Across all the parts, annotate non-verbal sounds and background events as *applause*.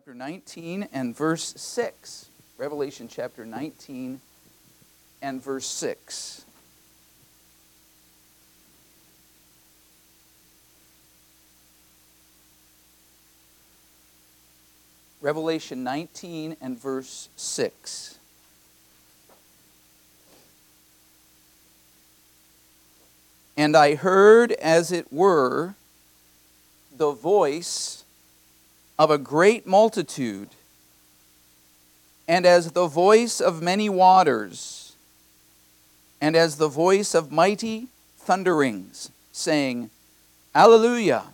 chapter 19 and verse 6. Revelation chapter 19 and verse 6. Revelation 19 and verse 6. And I heard, as it were, the voice of a great multitude, and as the voice of many waters, and as the voice of mighty thunderings, saying, Alleluia!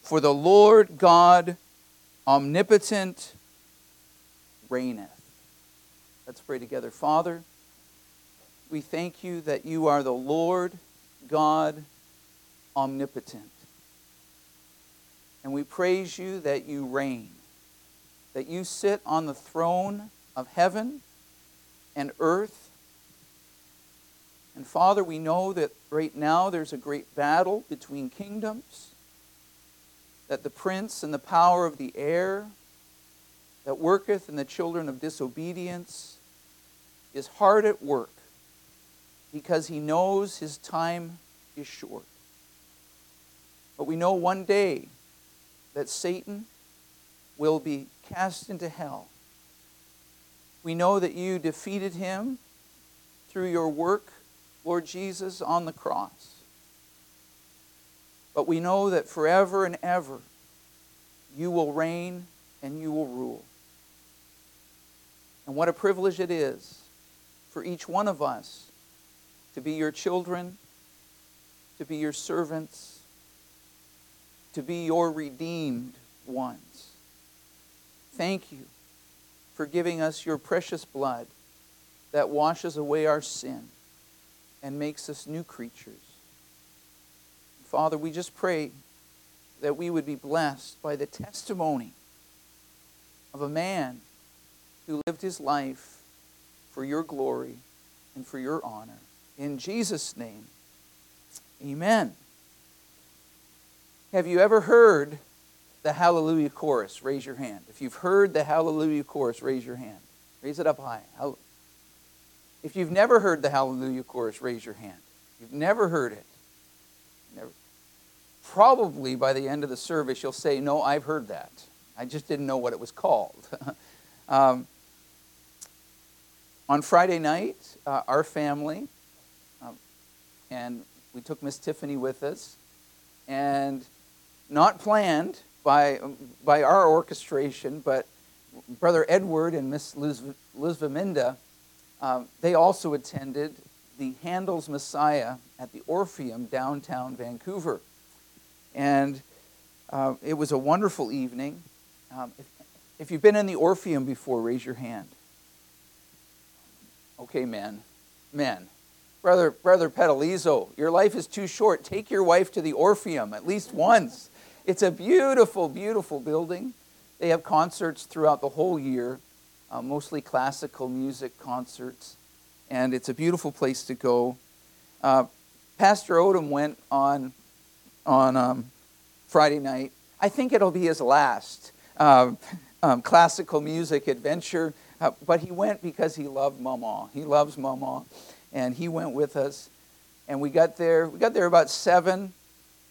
For the Lord God omnipotent reigneth. Let's pray together. Father, we thank you that you are the Lord God omnipotent. And we praise you that you reign, that you sit on the throne of heaven and earth. And Father, we know that right now there's a great battle between kingdoms that the prince and the power of the air that worketh in the children of disobedience is hard at work because he knows his time is short. But we know one day that Satan will be cast into hell. We know that you defeated him through your work, Lord Jesus, on the cross. But we know that forever and ever you will reign and you will rule. And what a privilege it is for each one of us to be your children, to be your servants, to be your redeemed ones. Thank you for giving us your precious blood that washes away our sin and makes us new creatures. Father, we just pray that we would be blessed by the testimony of a man who lived his life for your glory and for your honor. In Jesus' name, amen. Have you ever heard the Hallelujah chorus? Raise your hand. If you've heard the Hallelujah chorus, raise your hand. Raise it up high. If you've never heard the Hallelujah chorus, raise your hand. You've never heard it Never. probably by the end of the service, you'll say, No, I've heard that. I just didn't know what it was called. *laughs* um, on Friday night, uh, our family, um, and we took Miss Tiffany with us, and not planned by, by our orchestration, but Brother Edward and Miss Vaminda, um, they also attended the Handel's Messiah at the Orpheum downtown Vancouver. And uh, it was a wonderful evening. Um, if, if you've been in the Orpheum before, raise your hand. Okay, men. Men. Brother, Brother Pedalizo, your life is too short. Take your wife to the Orpheum at least once. It's a beautiful, beautiful building. They have concerts throughout the whole year, uh, mostly classical music concerts, and it's a beautiful place to go. Uh, Pastor Odom went on on um, Friday night. I think it'll be his last uh, um, classical music adventure, uh, but he went because he loved Mama. He loves Mama, and he went with us. And we got there. We got there about seven,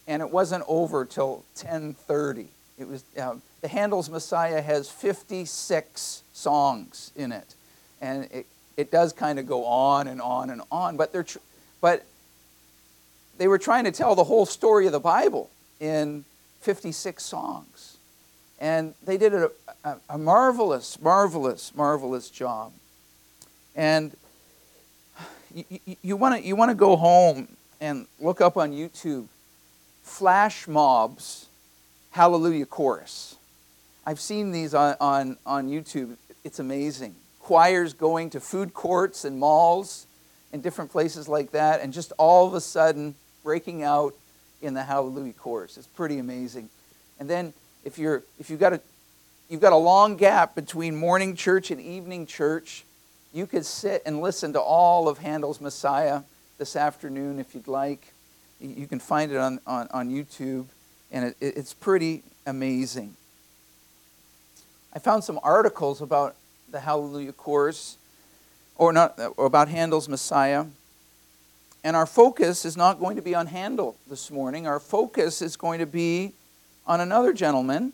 and it wasn't over till ten thirty. It was the Handel's Messiah has fifty six songs in it, and it, it does kind of go on and on and on. But they're tr- but they were trying to tell the whole story of the Bible in 56 songs. And they did a, a, a marvelous, marvelous, marvelous job. And you, want to you wanna go home and look up on YouTube Flash Mobs Hallelujah Chorus. I've seen these on, on, on YouTube. It's amazing. Choirs going to food courts and malls and different places like that, and just all of a sudden, breaking out in the Hallelujah chorus. It's pretty amazing. And then if you're if you've got a you've got a long gap between morning church and evening church, you could sit and listen to all of Handel's Messiah this afternoon if you'd like. You can find it on, on, on YouTube, and it, it's pretty amazing. I found some articles about the Hallelujah Chorus, or not, or about Handel's Messiah. And our focus is not going to be on Handel this morning. Our focus is going to be on another gentleman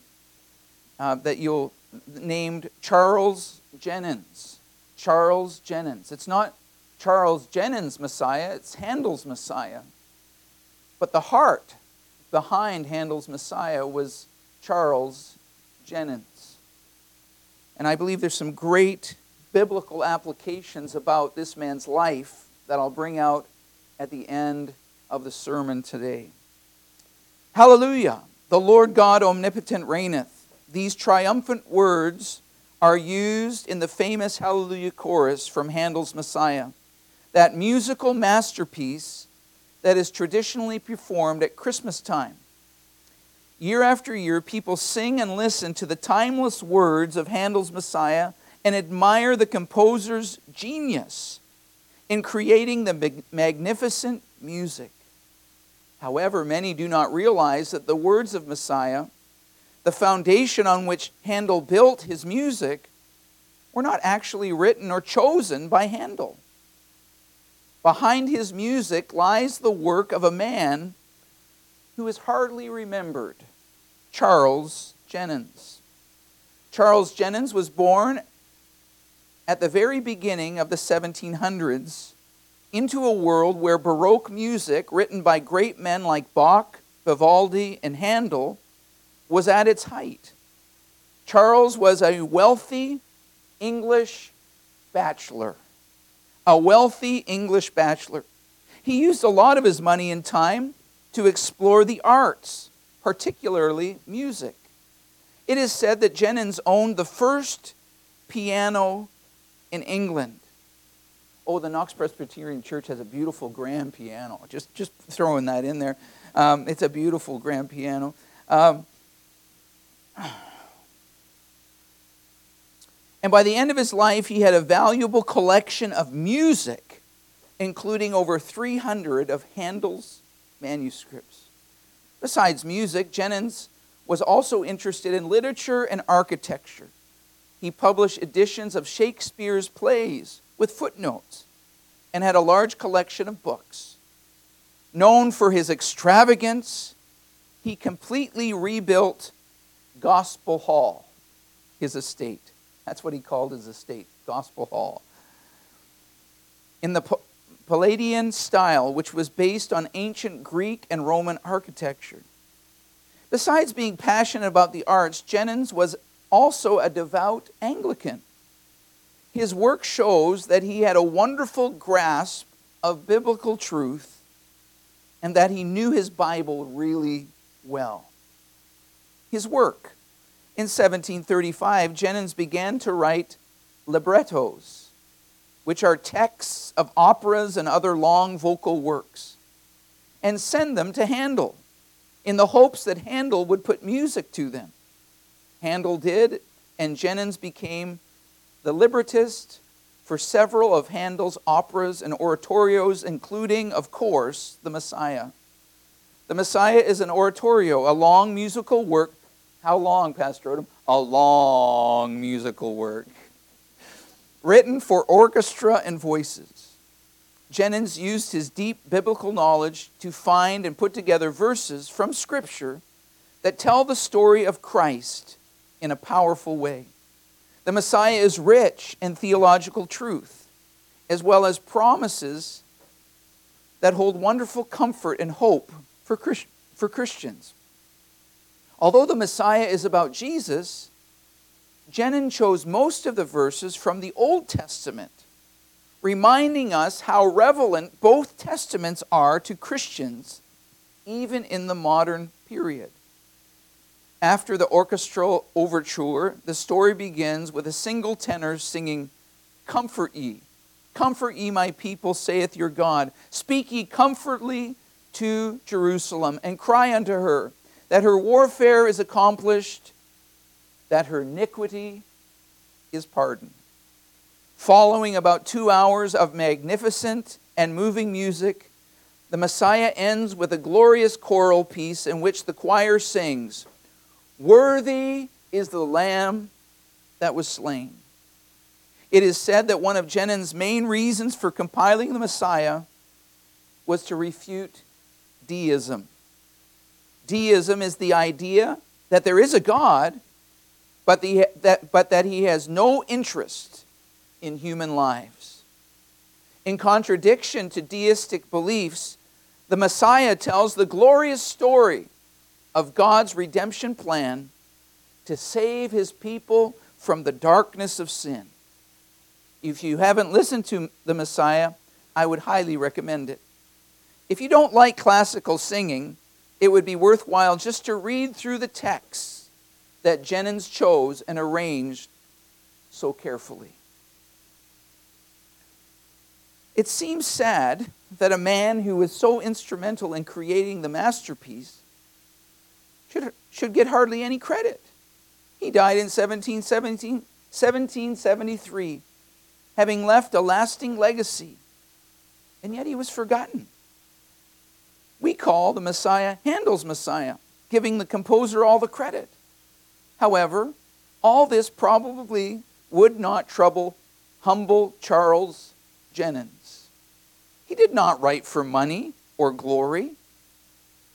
uh, that you'll named Charles Jennens. Charles Jennens. It's not Charles Jennens' Messiah, it's Handel's Messiah. But the heart behind Handel's Messiah was Charles Jennens. And I believe there's some great biblical applications about this man's life that I'll bring out at the end of the sermon today. Hallelujah! The Lord God omnipotent reigneth. These triumphant words are used in the famous Hallelujah chorus from Handel's Messiah, that musical masterpiece that is traditionally performed at Christmas time. Year after year, people sing and listen to the timeless words of Handel's Messiah and admire the composer's genius in creating the magnificent music. However, many do not realize that the words of Messiah, the foundation on which Handel built his music, were not actually written or chosen by Handel. Behind his music lies the work of a man who is hardly remembered Charles Jennens. Charles Jennens was born at the very beginning of the 1700s into a world where Baroque music, written by great men like Bach, Vivaldi, and Handel, was at its height. Charles was a wealthy English bachelor. A wealthy English bachelor. He used a lot of his money and time to explore the arts, particularly music. It is said that Jennens owned the first piano in England. Oh, the Knox Presbyterian Church has a beautiful grand piano. Just, just throwing that in there. Um, it's a beautiful grand piano. Um, and by the end of his life, he had a valuable collection of music, including over 300 of Handel's manuscripts. Besides music, Jennens was also interested in literature and architecture he published editions of Shakespeare's plays with footnotes and had a large collection of books. Known for his extravagance, he completely rebuilt Gospel Hall, his estate. That's what he called his estate, Gospel Hall. In the Palladian style, which was based on ancient Greek and Roman architecture. Besides being passionate about the arts, Jennens was also a devout Anglican. His work shows that he had a wonderful grasp of biblical truth and that he knew his Bible really well. His work. In 1735, Jennens began to write librettos, which are texts of operas and other long vocal works, and send them to Handel in the hopes that Handel would put music to them. Handel did, and Jennens became the librettist for several of Handel's operas and oratorios, including, of course, The Messiah. The Messiah is an oratorio, a long musical work. How long, Pastor Odom? A long musical work. Written for orchestra and voices. Jennings used his deep biblical knowledge to find and put together verses from Scripture that tell the story of Christ in a powerful way. The Messiah is rich in theological truth, as well as promises that hold wonderful comfort and hope for, Christ- for Christians. Although the Messiah is about Jesus, Jennens chose most of the verses from the Old Testament, reminding us how relevant both testaments are to Christians, even in the modern period. After the orchestral overture, the story begins with a single tenor singing, Comfort ye, comfort ye, my people, saith your God. Speak ye comfortably to Jerusalem, and cry unto her that her warfare is accomplished, that her iniquity is pardoned. Following about two hours of magnificent and moving music, the Messiah ends with a glorious choral piece in which the choir sings, Worthy is the Lamb that was slain. It is said that one of Jennens' main reasons for compiling the Messiah was to refute deism. Deism is the idea that there is a God, but, the, that, but that he has no interest in human lives. In contradiction to deistic beliefs, the Messiah tells the glorious story of God's redemption plan to save his people from the darkness of sin. If you haven't listened to the Messiah, I would highly recommend it. If you don't like classical singing, it would be worthwhile just to read through the texts that Jennens chose and arranged so carefully. It seems sad that a man who was so instrumental in creating the masterpiece should, should get hardly any credit. He died in 1717, 1773, having left a lasting legacy, and yet he was forgotten. We call the Messiah Handel's Messiah, giving the composer all the credit. However, all this probably would not trouble humble Charles Jennens. He did not write for money or glory,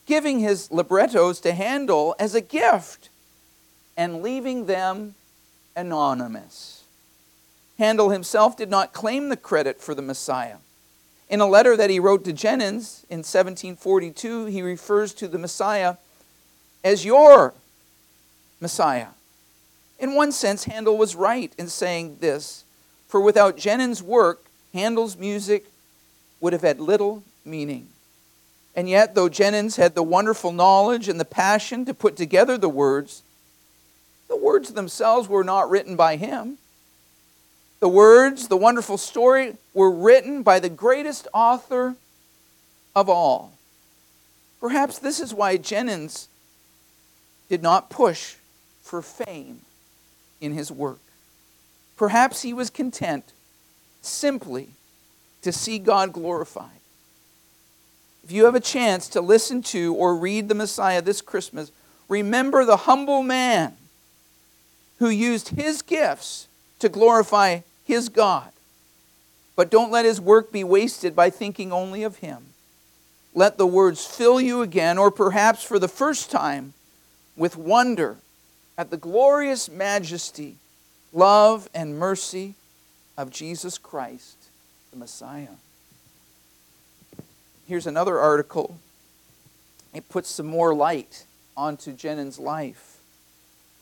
giving his librettos to Handel as a gift and leaving them anonymous. Handel himself did not claim the credit for the Messiah. In a letter that he wrote to Jennens in 1742, he refers to the Messiah as your Messiah. In one sense, Handel was right in saying this, for without Jennens' work, Handel's music would have had little meaning. And yet, though Jennens had the wonderful knowledge and the passion to put together the words, the words themselves were not written by him. The words, the wonderful story, were written by the greatest author of all. Perhaps this is why Jennens did not push for fame in his work. Perhaps he was content simply to see God glorified. If you have a chance to listen to or read the Messiah this Christmas, remember the humble man who used his gifts to glorify his God. But don't let his work be wasted by thinking only of him. Let the words fill you again, or perhaps for the first time, with wonder at the glorious majesty, love, and mercy of Jesus Christ, the Messiah. Here's another article. It puts some more light onto Jennens' life.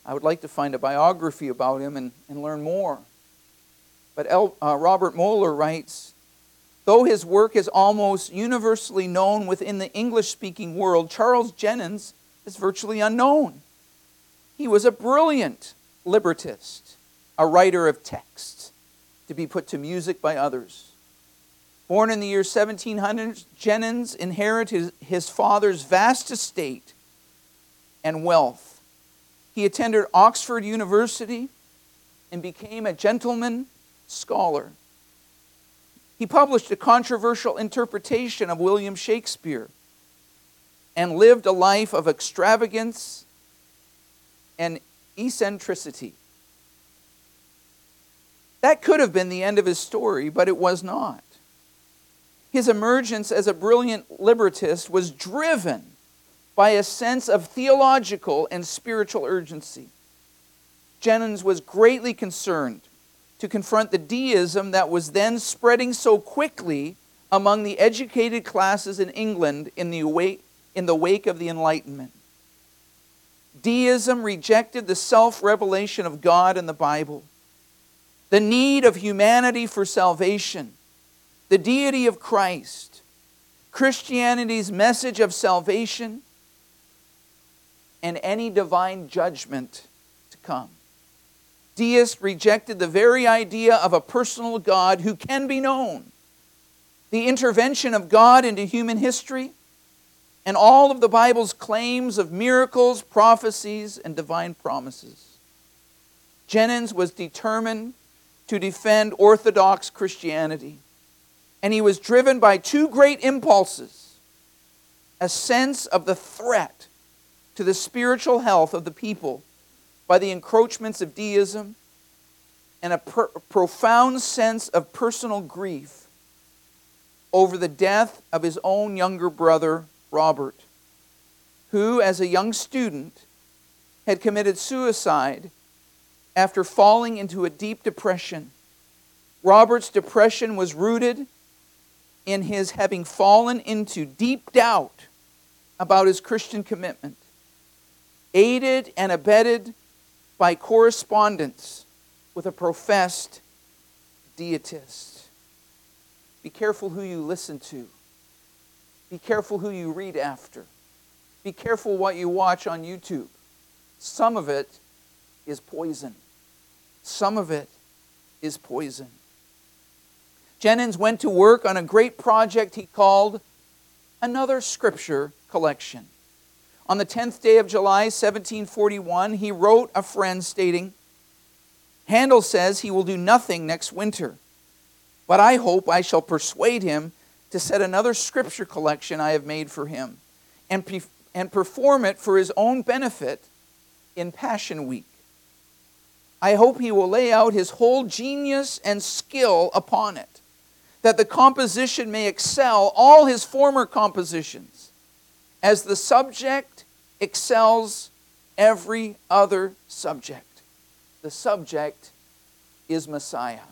I would like to find a biography about him and, and learn more. But El, uh, Robert Mohler writes Though his work is almost universally known within the English speaking world, Charles Jennens is virtually unknown. He was a brilliant librettist, a writer of texts to be put to music by others. Born in the year 1700, Jennens inherited his father's vast estate and wealth. He attended Oxford University and became a gentleman scholar. He published a controversial interpretation of William Shakespeare and lived a life of extravagance and eccentricity. That could have been the end of his story, but it was not. His emergence as a brilliant librettist was driven by a sense of theological and spiritual urgency. Jennings was greatly concerned to confront the deism that was then spreading so quickly among the educated classes in England in the wake, in the wake of the Enlightenment. Deism rejected the self revelation of God in the Bible the need of humanity for salvation, the deity of Christ, Christianity's message of salvation, and any divine judgment to come. Deists rejected the very idea of a personal God who can be known, the intervention of God into human history, and all of the Bible's claims of miracles, prophecies, and divine promises. Jennings was determined to defend Orthodox Christianity. And he was driven by two great impulses a sense of the threat to the spiritual health of the people by the encroachments of deism, and a per- profound sense of personal grief over the death of his own younger brother, Robert, who, as a young student, had committed suicide after falling into a deep depression. Robert's depression was rooted in his having fallen into deep doubt about his Christian commitment, aided and abetted by correspondence with a professed deitist. Be careful who you listen to. Be careful who you read after. Be careful what you watch on YouTube. Some of it is poison. Some of it is poison. Jennens went to work on a great project he called Another Scripture Collection. On the 10th day of July, 1741, he wrote a friend stating, Handel says he will do nothing next winter, but I hope I shall persuade him to set another scripture collection I have made for him and, pre- and perform it for his own benefit in Passion Week. I hope he will lay out his whole genius and skill upon it, that the composition may excel all his former compositions, as the subject excels every other subject the subject is Messiah.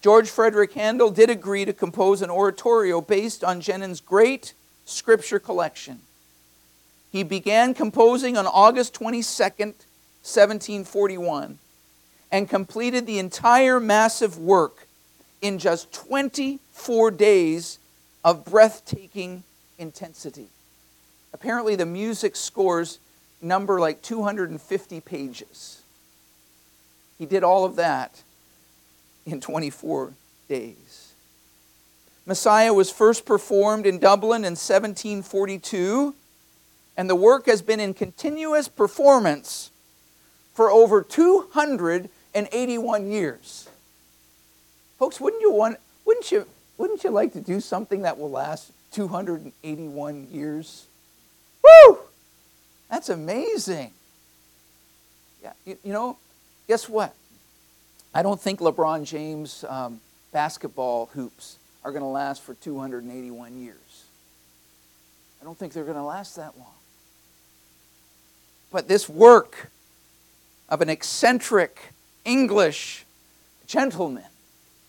George Frederick Handel did agree to compose an oratorio based on Jennens' great scripture collection. He began composing on August 22nd, 1741, and completed the entire massive work in just 24 days of breathtaking intensity. Apparently, the music scores number like 250 pages. He did all of that in 24 days. Messiah was first performed in Dublin in 1742, and the work has been in continuous performance for over 281 years. Folks, wouldn't you want wouldn't you wouldn't you like to do something that will last 281 years? Woo! That's amazing. Yeah, you, you know, Guess what? I don't think LeBron James um, basketball hoops are going to last for 281 years. I don't think they're going to last that long. But this work of an eccentric English gentleman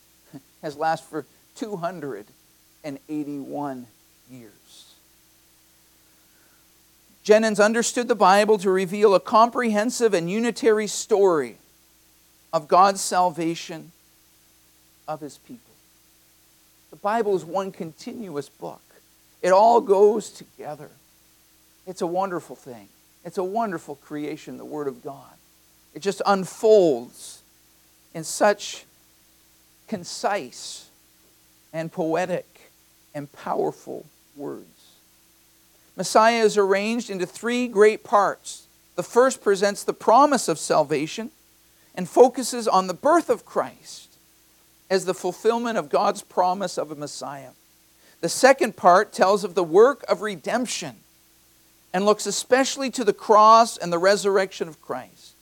*laughs* has lasted for 281 years. Jennens understood the Bible to reveal a comprehensive and unitary story of God's salvation of his people. The Bible is one continuous book, it all goes together. It's a wonderful thing. It's a wonderful creation, the Word of God. It just unfolds in such concise and poetic and powerful words. Messiah is arranged into three great parts. The first presents the promise of salvation and focuses on the birth of Christ as the fulfillment of God's promise of a Messiah. The second part tells of the work of redemption and looks especially to the cross and the resurrection of Christ.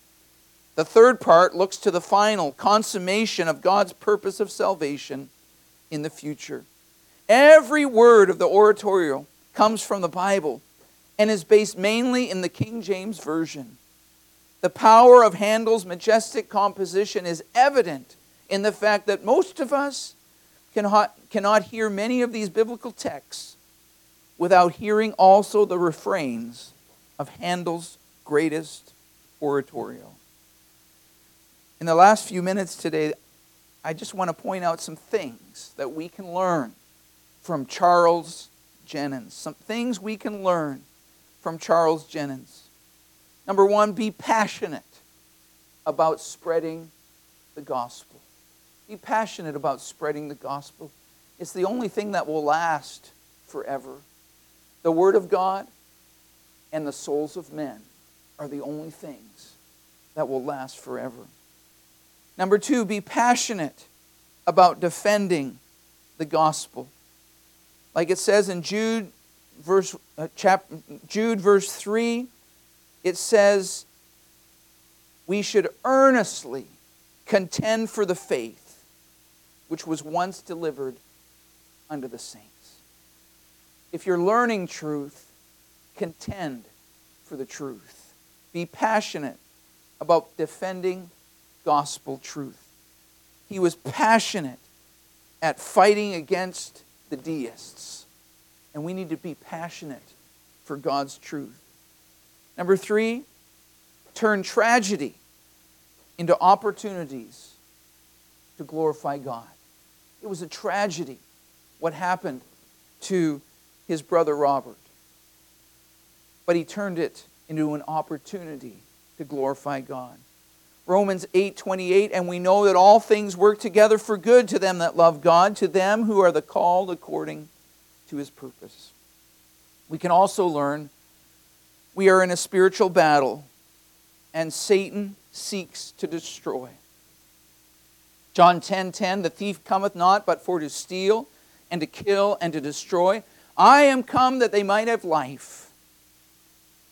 The third part looks to the final consummation of God's purpose of salvation in the future. Every word of the oratorio comes from the Bible and is based mainly in the King James Version. The power of Handel's majestic composition is evident in the fact that most of us cannot, cannot hear many of these biblical texts without hearing also the refrains of Handel's greatest oratorio. In the last few minutes today, I just want to point out some things that we can learn from Charles Jennens, some things we can learn from Charles Jennings. Number one, be passionate about spreading the gospel. Be passionate about spreading the gospel. It's the only thing that will last forever. The Word of God and the souls of men are the only things that will last forever. Number two, be passionate about defending the gospel. Like it says in Jude verse, uh, chap, Jude verse 3, it says, we should earnestly Contend for the faith which was once delivered unto the saints. If you're learning truth, contend for the truth. Be passionate about defending gospel truth. He was passionate at fighting against the deists. And we need to be passionate for God's truth. Number three, turn tragedy into opportunities to glorify God. It was a tragedy what happened to his brother Robert. But he turned it into an opportunity to glorify God. Romans 8:28 and we know that all things work together for good to them that love God, to them who are the called according to his purpose. We can also learn we are in a spiritual battle and Satan seeks to destroy. John 10:10 10, 10, the thief cometh not but for to steal and to kill and to destroy. I am come that they might have life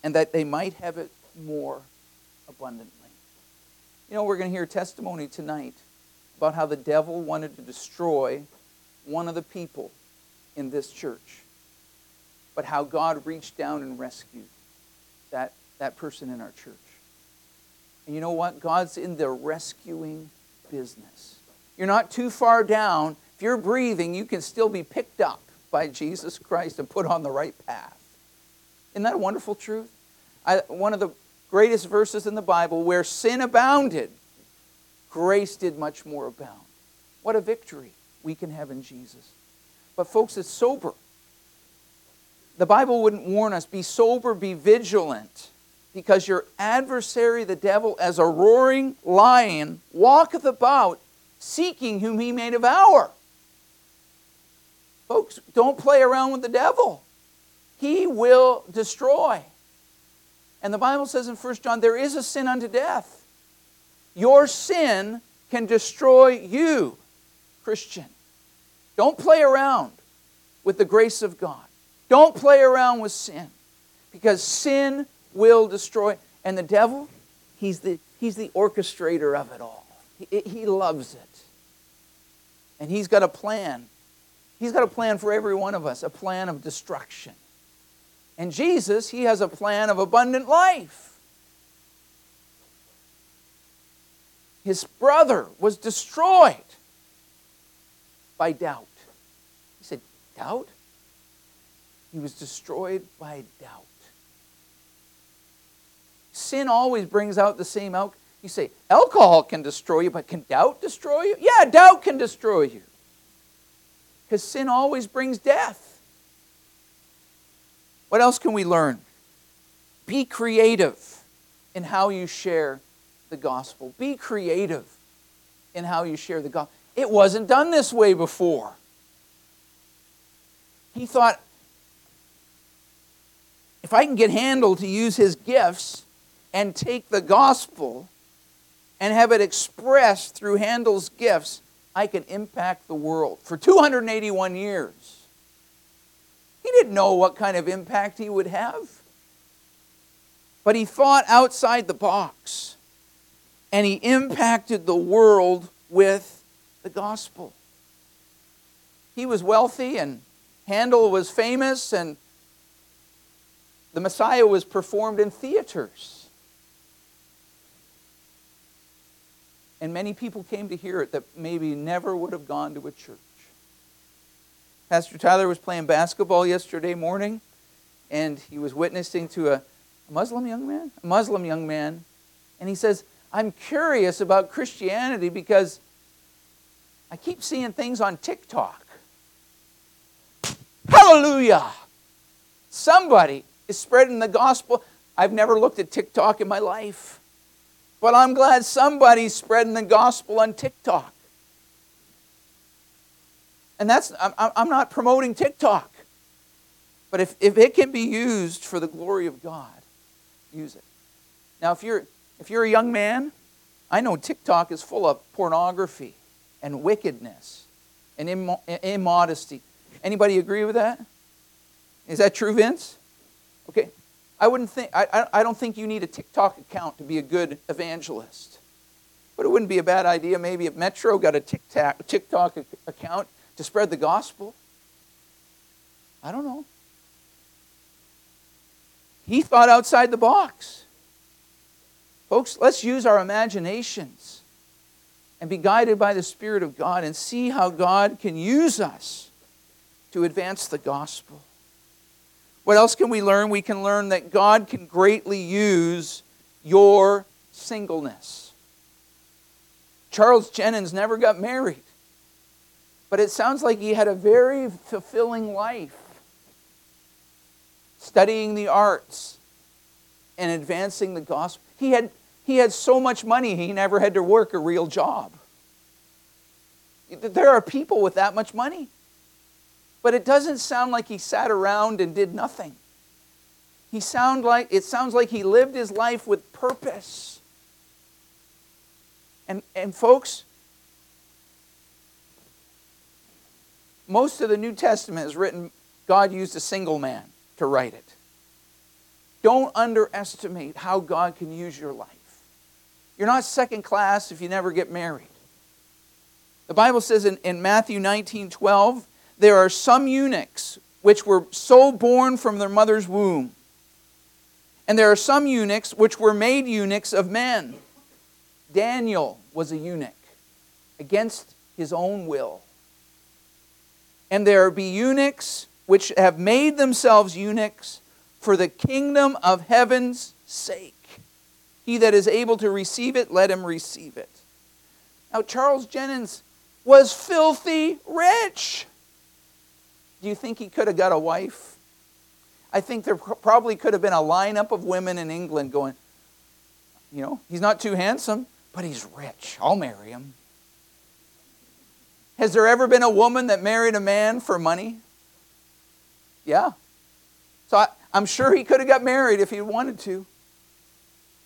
and that they might have it more abundantly. You know, we're going to hear testimony tonight about how the devil wanted to destroy one of the people in this church, but how God reached down and rescued that, that person in our church. And you know what? God's in the rescuing business. You're not too far down. If you're breathing, you can still be picked up by Jesus Christ and put on the right path. Isn't that a wonderful truth? I, one of the greatest verses in the Bible where sin abounded, grace did much more abound. What a victory we can have in Jesus. But, folks, it's sober. The Bible wouldn't warn us be sober, be vigilant because your adversary, the devil, as a roaring lion, walketh about seeking whom he may devour. Folks, don't play around with the devil. He will destroy. And the Bible says in 1 John, there is a sin unto death. Your sin can destroy you, Christian. Don't play around with the grace of God. Don't play around with sin because sin will destroy. And the devil, he's the, he's the orchestrator of it all. He, he loves it. And he's got a plan. He's got a plan for every one of us, a plan of destruction. And Jesus, he has a plan of abundant life. His brother was destroyed by doubt. He said, Doubt? He was destroyed by doubt. Sin always brings out the same outcome. You say, alcohol can destroy you, but can doubt destroy you? Yeah, doubt can destroy you. Because sin always brings death. What else can we learn? Be creative in how you share the gospel. Be creative in how you share the gospel. It wasn't done this way before. He thought, if I can get Handel to use his gifts and take the gospel and have it expressed through Handel's gifts, I can impact the world. For 281 years, he didn't know what kind of impact he would have. But he thought outside the box and he impacted the world with the gospel. He was wealthy and Handel was famous and the Messiah was performed in theaters. And many people came to hear it that maybe never would have gone to a church. Pastor Tyler was playing basketball yesterday morning, and he was witnessing to a Muslim young man, a Muslim young man, and he says, I'm curious about Christianity because I keep seeing things on TikTok. Hallelujah! Somebody is spreading the gospel. I've never looked at TikTok in my life. But I'm glad somebody's spreading the gospel on TikTok. And that's, I'm not promoting TikTok. But if, if it can be used for the glory of God, use it. Now, if you're, if you're a young man, I know TikTok is full of pornography and wickedness and immodesty. Anybody agree with that? Is that true, Vince? Okay. I wouldn't think I, I don't think you need a TikTok account to be a good evangelist. But it wouldn't be a bad idea maybe if Metro got a TikTok, TikTok account to spread the gospel. I don't know. He thought outside the box. Folks, let's use our imaginations and be guided by the Spirit of God and see how God can use us to advance the gospel. What else can we learn? We can learn that God can greatly use your singleness. Charles Jennens never got married, but it sounds like he had a very fulfilling life studying the arts and advancing the gospel. He had, he had so much money, he never had to work a real job. There are people with that much money. But it doesn't sound like he sat around and did nothing. He sound like, it sounds like he lived his life with purpose. And, and folks, most of the New Testament is written, God used a single man to write it. Don't underestimate how God can use your life. You're not second class if you never get married. The Bible says in, in Matthew 19 12, there are some eunuchs which were so born from their mother's womb. And there are some eunuchs which were made eunuchs of men. Daniel was a eunuch against his own will. And there be eunuchs which have made themselves eunuchs for the kingdom of heaven's sake. He that is able to receive it, let him receive it. Now, Charles Jennings was filthy rich. Do you think he could have got a wife? I think there probably could have been a lineup of women in England going, you know, he's not too handsome, but he's rich. I'll marry him. Has there ever been a woman that married a man for money? Yeah. So I, am sure he could have got married if he wanted to.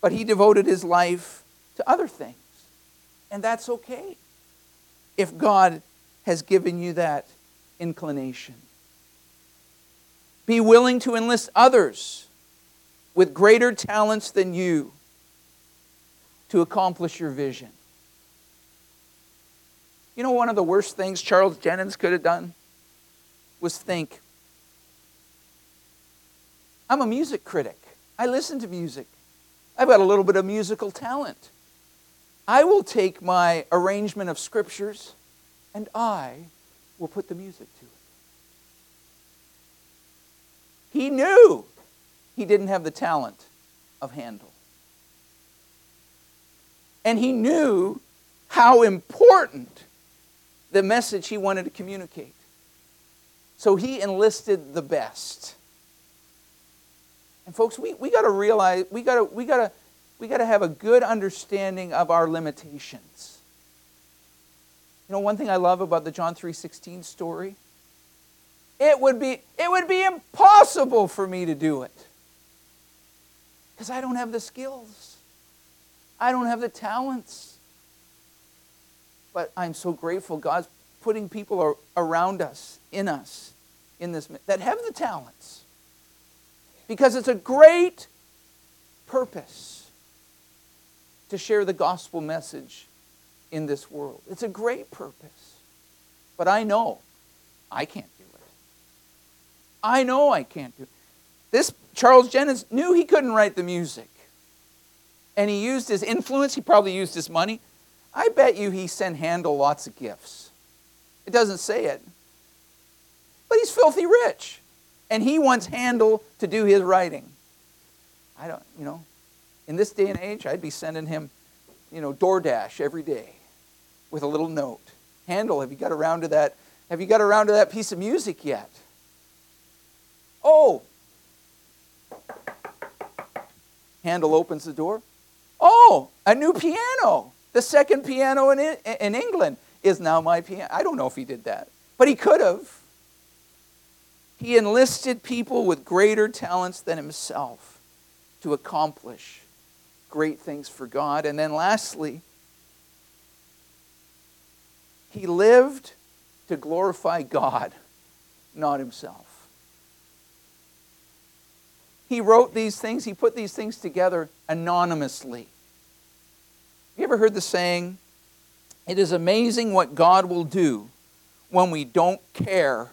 But he devoted his life to other things. And that's okay if God has given you that inclination. Be willing to enlist others with greater talents than you to accomplish your vision. You know, one of the worst things Charles Jennens could have done was think I'm a music critic, I listen to music, I've got a little bit of musical talent. I will take my arrangement of scriptures and I will put the music to it. He knew he didn't have the talent of Handel. And he knew how important the message he wanted to communicate. So he enlisted the best. And folks, we, we got to realize, we got to we gotta, we gotta have a good understanding of our limitations. You know, one thing I love about the John 3.16 story it would be, it would be impossible for me to do it. Because I don't have the skills. I don't have the talents. But I'm so grateful God's putting people around us, in us, in this that have the talents. Because it's a great purpose to share the gospel message in this world. It's a great purpose. But I know I can't do it. I know I can't do it. This Charles Jennens knew he couldn't write the music. And he used his influence, he probably used his money. I bet you he sent Handel lots of gifts. It doesn't say it. But he's filthy rich. And he wants Handel to do his writing. I don't, you know, in this day and age, I'd be sending him, you know, DoorDash every day with a little note. Handel, have you got around to that? Have you got around to that piece of music yet? Oh! Handel opens the door. Oh, a new piano. The second piano in, in England is now my piano. I don't know if he did that, but he could have. He enlisted people with greater talents than himself to accomplish great things for God. And then lastly, he lived to glorify God, not himself. He wrote these things, he put these things together anonymously. You ever heard the saying, it is amazing what God will do when we don't care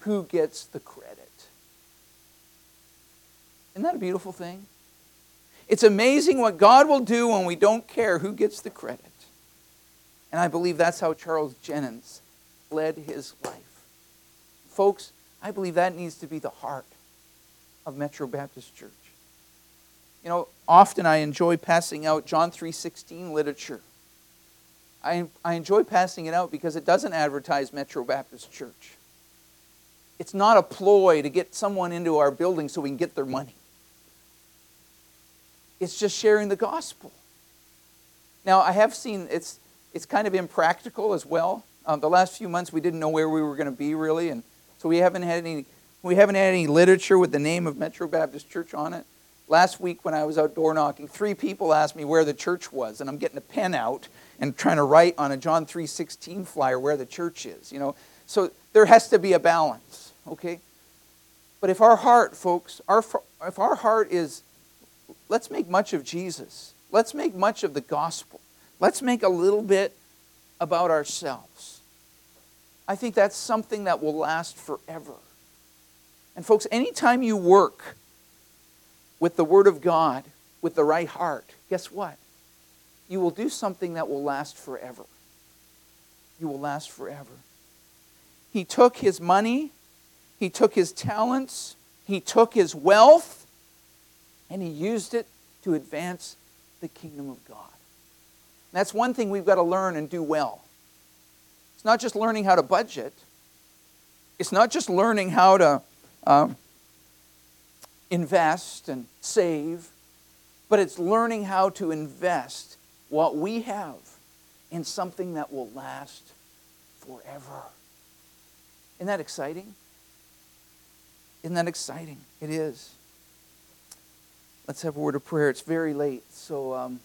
who gets the credit? Isn't that a beautiful thing? It's amazing what God will do when we don't care who gets the credit. And I believe that's how Charles Jennens led his life. Folks, I believe that needs to be the heart of Metro Baptist Church. You know, often I enjoy passing out John 3:16 literature. I, I enjoy passing it out because it doesn't advertise Metro Baptist Church. It's not a ploy to get someone into our building so we can get their money. It's just sharing the gospel. Now, I have seen it's, it's kind of impractical as well. Um, the last few months, we didn't know where we were going to be really, and so we haven't had any we haven't had any literature with the name of Metro Baptist Church on it. Last week, when I was out door knocking, three people asked me where the church was, and I'm getting a pen out and trying to write on a John 3:16 flyer where the church is. You know, so there has to be a balance, okay? But if our heart, folks, our if our heart is, let's make much of Jesus. Let's make much of the gospel. Let's make a little bit about ourselves. I think that's something that will last forever. And, folks, anytime you work with the Word of God with the right heart, guess what? You will do something that will last forever. You will last forever. He took his money, he took his talents, he took his wealth, and he used it to advance the kingdom of God. And that's one thing we've got to learn and do well. It's not just learning how to budget, it's not just learning how to um, invest and save, but it's learning how to invest what we have in something that will last forever. Isn't that exciting? Isn't that exciting? It is. Let's have a word of prayer. It's very late, so um,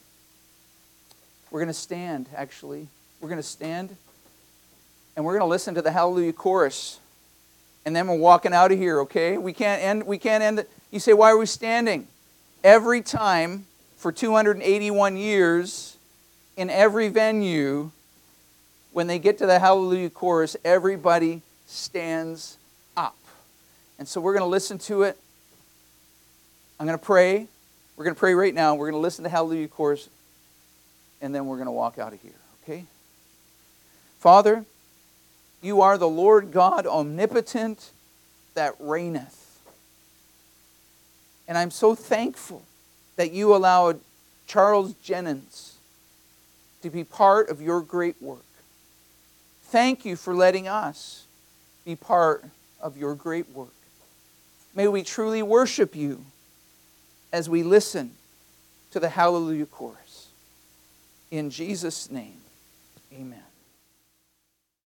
we're going to stand, actually. We're going to stand and we're going to listen to the Hallelujah chorus and then we're walking out of here, okay? We can't end, we can't end it. You say, why are we standing? Every time for 281 years, in every venue, when they get to the Hallelujah chorus, everybody stands up. And so we're going to listen to it. I'm going to pray. We're going to pray right now. We're going to listen to the Hallelujah chorus, and then we're going to walk out of here, okay? Father, you are the Lord God omnipotent that reigneth. And I'm so thankful that you allowed Charles Jennens to be part of your great work. Thank you for letting us be part of your great work. May we truly worship you as we listen to the Hallelujah chorus. In Jesus' name, amen.